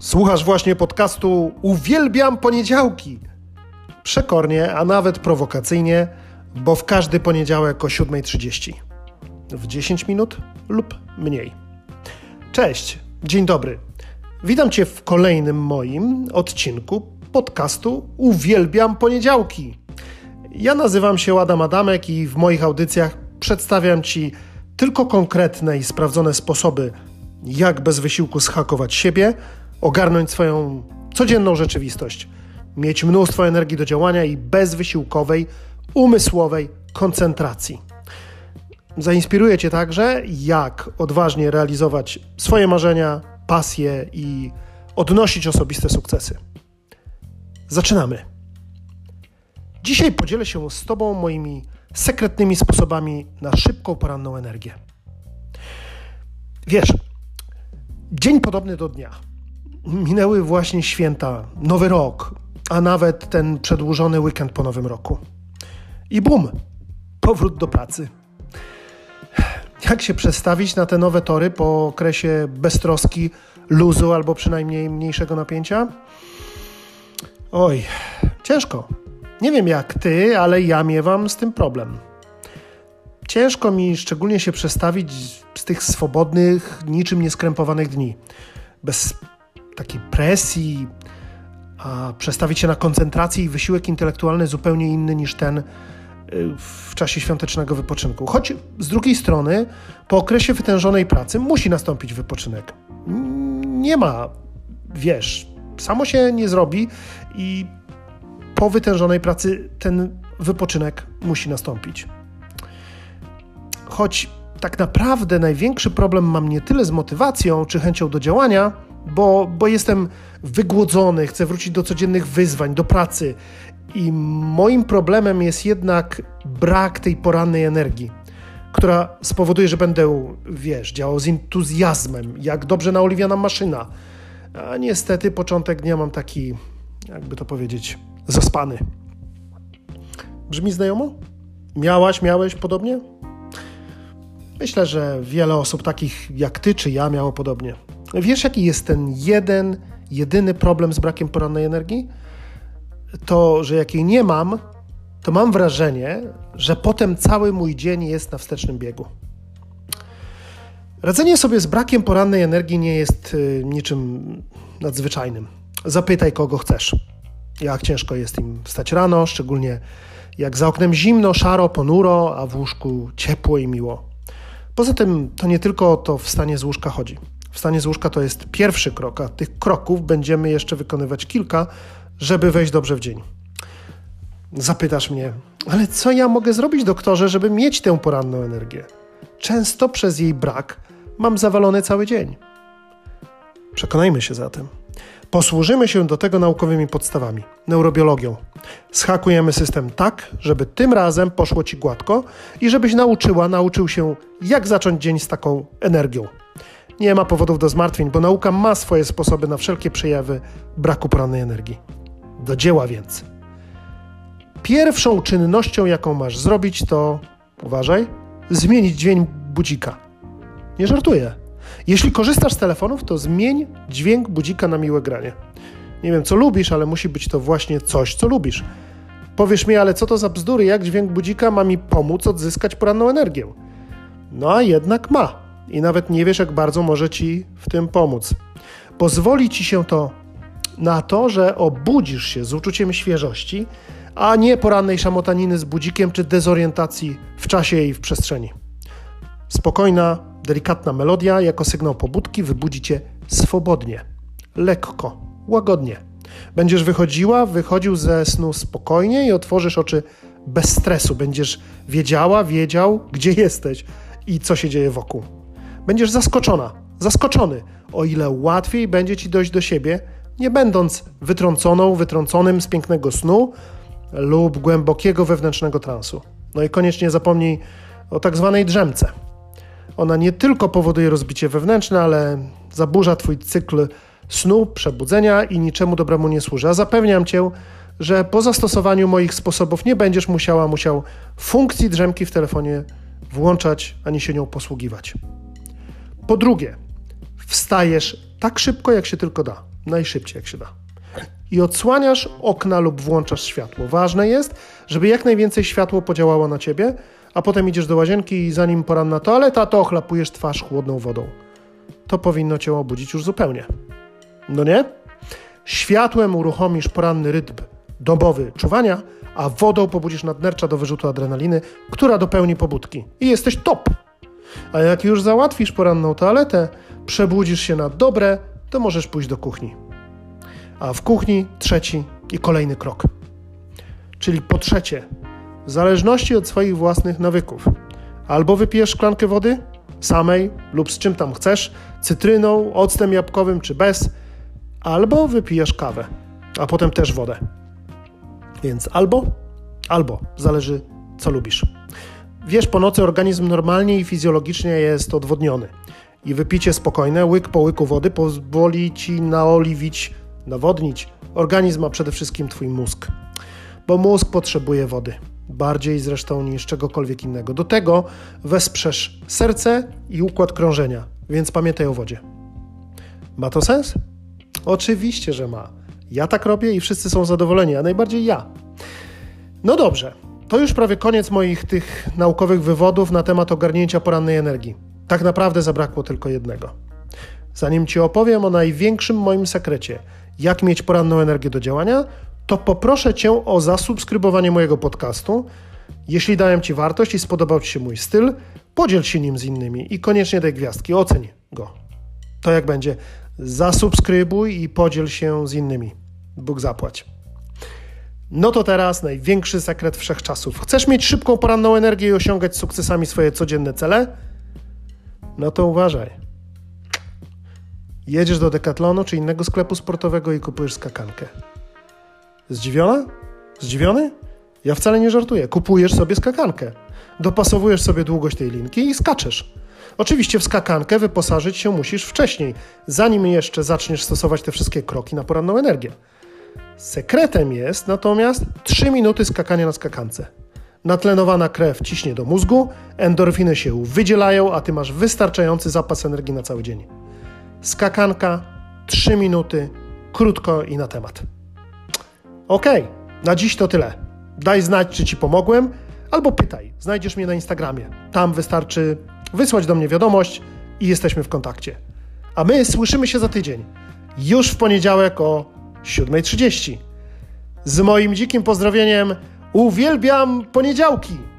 Słuchasz właśnie podcastu Uwielbiam poniedziałki. Przekornie, a nawet prowokacyjnie, bo w każdy poniedziałek o 7.30. W 10 minut lub mniej. Cześć, dzień dobry. Witam Cię w kolejnym moim odcinku podcastu Uwielbiam poniedziałki. Ja nazywam się Adam Adamek i w moich audycjach przedstawiam Ci tylko konkretne i sprawdzone sposoby, jak bez wysiłku schakować siebie, ogarnąć swoją codzienną rzeczywistość, mieć mnóstwo energii do działania i bezwysiłkowej, umysłowej koncentracji. Zainspiruję Cię także, jak odważnie realizować swoje marzenia, pasje i odnosić osobiste sukcesy. Zaczynamy. Dzisiaj podzielę się z Tobą moimi sekretnymi sposobami na szybką poranną energię. Wiesz, dzień podobny do dnia. Minęły właśnie święta, nowy rok, a nawet ten przedłużony weekend po nowym roku. I bum, powrót do pracy. Jak się przestawić na te nowe tory po okresie beztroski, luzu albo przynajmniej mniejszego napięcia? Oj, ciężko. Nie wiem jak ty, ale ja miewam z tym problem. Ciężko mi szczególnie się przestawić z tych swobodnych, niczym nieskrępowanych dni. Bez takiej presji, a przestawić się na koncentrację i wysiłek intelektualny zupełnie inny niż ten y, w czasie świątecznego wypoczynku. Choć z drugiej strony, po okresie wytężonej pracy musi nastąpić wypoczynek. Nie ma, wiesz, samo się nie zrobi i po wytężonej pracy ten wypoczynek musi nastąpić. Choć tak naprawdę największy problem mam nie tyle z motywacją czy chęcią do działania, bo, bo jestem wygłodzony, chcę wrócić do codziennych wyzwań, do pracy. I moim problemem jest jednak brak tej porannej energii, która spowoduje, że będę, wiesz, działał z entuzjazmem, jak dobrze naoliwiana maszyna. A niestety początek dnia mam taki, jakby to powiedzieć, zaspany. Brzmi znajomo? Miałaś, miałeś podobnie? Myślę, że wiele osób takich jak ty czy ja miało podobnie. Wiesz, jaki jest ten jeden, jedyny problem z brakiem porannej energii? To, że jak jej nie mam, to mam wrażenie, że potem cały mój dzień jest na wstecznym biegu. Radzenie sobie z brakiem porannej energii nie jest y, niczym nadzwyczajnym. Zapytaj kogo chcesz. Jak ciężko jest im wstać rano, szczególnie jak za oknem zimno, szaro, ponuro, a w łóżku ciepło i miło. Poza tym to nie tylko o to wstanie z łóżka chodzi. Wstanie z łóżka to jest pierwszy krok, a tych kroków będziemy jeszcze wykonywać kilka, żeby wejść dobrze w dzień. Zapytasz mnie, ale co ja mogę zrobić, doktorze, żeby mieć tę poranną energię? Często przez jej brak mam zawalony cały dzień. Przekonajmy się zatem. Posłużymy się do tego naukowymi podstawami, neurobiologią. Schakujemy system tak, żeby tym razem poszło ci gładko i żebyś nauczyła, nauczył się, jak zacząć dzień z taką energią. Nie ma powodów do zmartwień, bo nauka ma swoje sposoby na wszelkie przejawy braku porannej energii. Do dzieła więc. Pierwszą czynnością, jaką masz zrobić, to uważaj, zmienić dźwięk budzika. Nie żartuję. Jeśli korzystasz z telefonów, to zmień dźwięk budzika na miłe granie. Nie wiem, co lubisz, ale musi być to właśnie coś, co lubisz. Powiesz mi, ale co to za bzdury, jak dźwięk budzika ma mi pomóc odzyskać poranną energię? No a jednak ma. I nawet nie wiesz, jak bardzo może ci w tym pomóc. Pozwoli ci się to na to, że obudzisz się z uczuciem świeżości, a nie porannej szamotaniny z budzikiem czy dezorientacji w czasie i w przestrzeni. Spokojna, delikatna melodia jako sygnał pobudki wybudzi cię swobodnie, lekko, łagodnie. Będziesz wychodziła, wychodził ze snu spokojnie i otworzysz oczy bez stresu. Będziesz wiedziała, wiedział, gdzie jesteś i co się dzieje wokół. Będziesz zaskoczona, zaskoczony, o ile łatwiej będzie ci dojść do siebie, nie będąc wytrąconą, wytrąconym z pięknego snu lub głębokiego wewnętrznego transu. No i koniecznie zapomnij o tak zwanej drzemce. Ona nie tylko powoduje rozbicie wewnętrzne, ale zaburza Twój cykl snu, przebudzenia i niczemu dobremu nie służy. A zapewniam Cię, że po zastosowaniu moich sposobów nie będziesz musiała, musiał funkcji drzemki w telefonie włączać ani się nią posługiwać. Po drugie, wstajesz tak szybko, jak się tylko da. najszybciej jak się da. I odsłaniasz okna lub włączasz światło. Ważne jest, żeby jak najwięcej światło podziałało na ciebie, a potem idziesz do łazienki i zanim poranna toaleta, to ochlapujesz twarz chłodną wodą. To powinno cię obudzić już zupełnie. No nie? Światłem uruchomisz poranny rytm dobowy czuwania, a wodą pobudzisz nadnercza do wyrzutu adrenaliny, która dopełni pobudki. I jesteś top! A jak już załatwisz poranną toaletę, przebudzisz się na dobre, to możesz pójść do kuchni. A w kuchni trzeci i kolejny krok. Czyli po trzecie, w zależności od swoich własnych nawyków, albo wypijesz szklankę wody samej lub z czym tam chcesz, cytryną, octem jabłkowym czy bez, albo wypijesz kawę, a potem też wodę. Więc albo, albo, zależy co lubisz. Wiesz, po nocy organizm normalnie i fizjologicznie jest odwodniony. I wypicie spokojne, łyk po łyku wody pozwoli ci naoliwić, nawodnić organizm, a przede wszystkim twój mózg. Bo mózg potrzebuje wody. Bardziej zresztą niż czegokolwiek innego. Do tego wesprzesz serce i układ krążenia, więc pamiętaj o wodzie. Ma to sens? Oczywiście, że ma. Ja tak robię i wszyscy są zadowoleni, a najbardziej ja. No dobrze, to już prawie koniec moich tych naukowych wywodów na temat ogarnięcia porannej energii. Tak naprawdę zabrakło tylko jednego. Zanim Ci opowiem o największym moim sekrecie, jak mieć poranną energię do działania, to poproszę Cię o zasubskrybowanie mojego podcastu. Jeśli dałem Ci wartość i spodobał Ci się mój styl, podziel się nim z innymi i koniecznie daj gwiazdki, oceń go. To jak będzie, zasubskrybuj i podziel się z innymi. Bóg zapłać. No to teraz największy sekret wszechczasów. Chcesz mieć szybką poranną energię i osiągać sukcesami swoje codzienne cele? No to uważaj. Jedziesz do Decathlonu czy innego sklepu sportowego i kupujesz skakankę. Zdziwiona? Zdziwiony? Ja wcale nie żartuję. Kupujesz sobie skakankę. Dopasowujesz sobie długość tej linki i skaczesz. Oczywiście w skakankę wyposażyć się musisz wcześniej, zanim jeszcze zaczniesz stosować te wszystkie kroki na poranną energię. Sekretem jest natomiast 3 minuty skakania na skakance. Natlenowana krew ciśnie do mózgu, endorfiny się wydzielają, a ty masz wystarczający zapas energii na cały dzień. Skakanka, 3 minuty, krótko i na temat. Ok, na dziś to tyle. Daj znać, czy ci pomogłem, albo pytaj. Znajdziesz mnie na Instagramie. Tam wystarczy wysłać do mnie wiadomość i jesteśmy w kontakcie. A my słyszymy się za tydzień. Już w poniedziałek o 7.30. Z moim dzikim pozdrowieniem uwielbiam poniedziałki!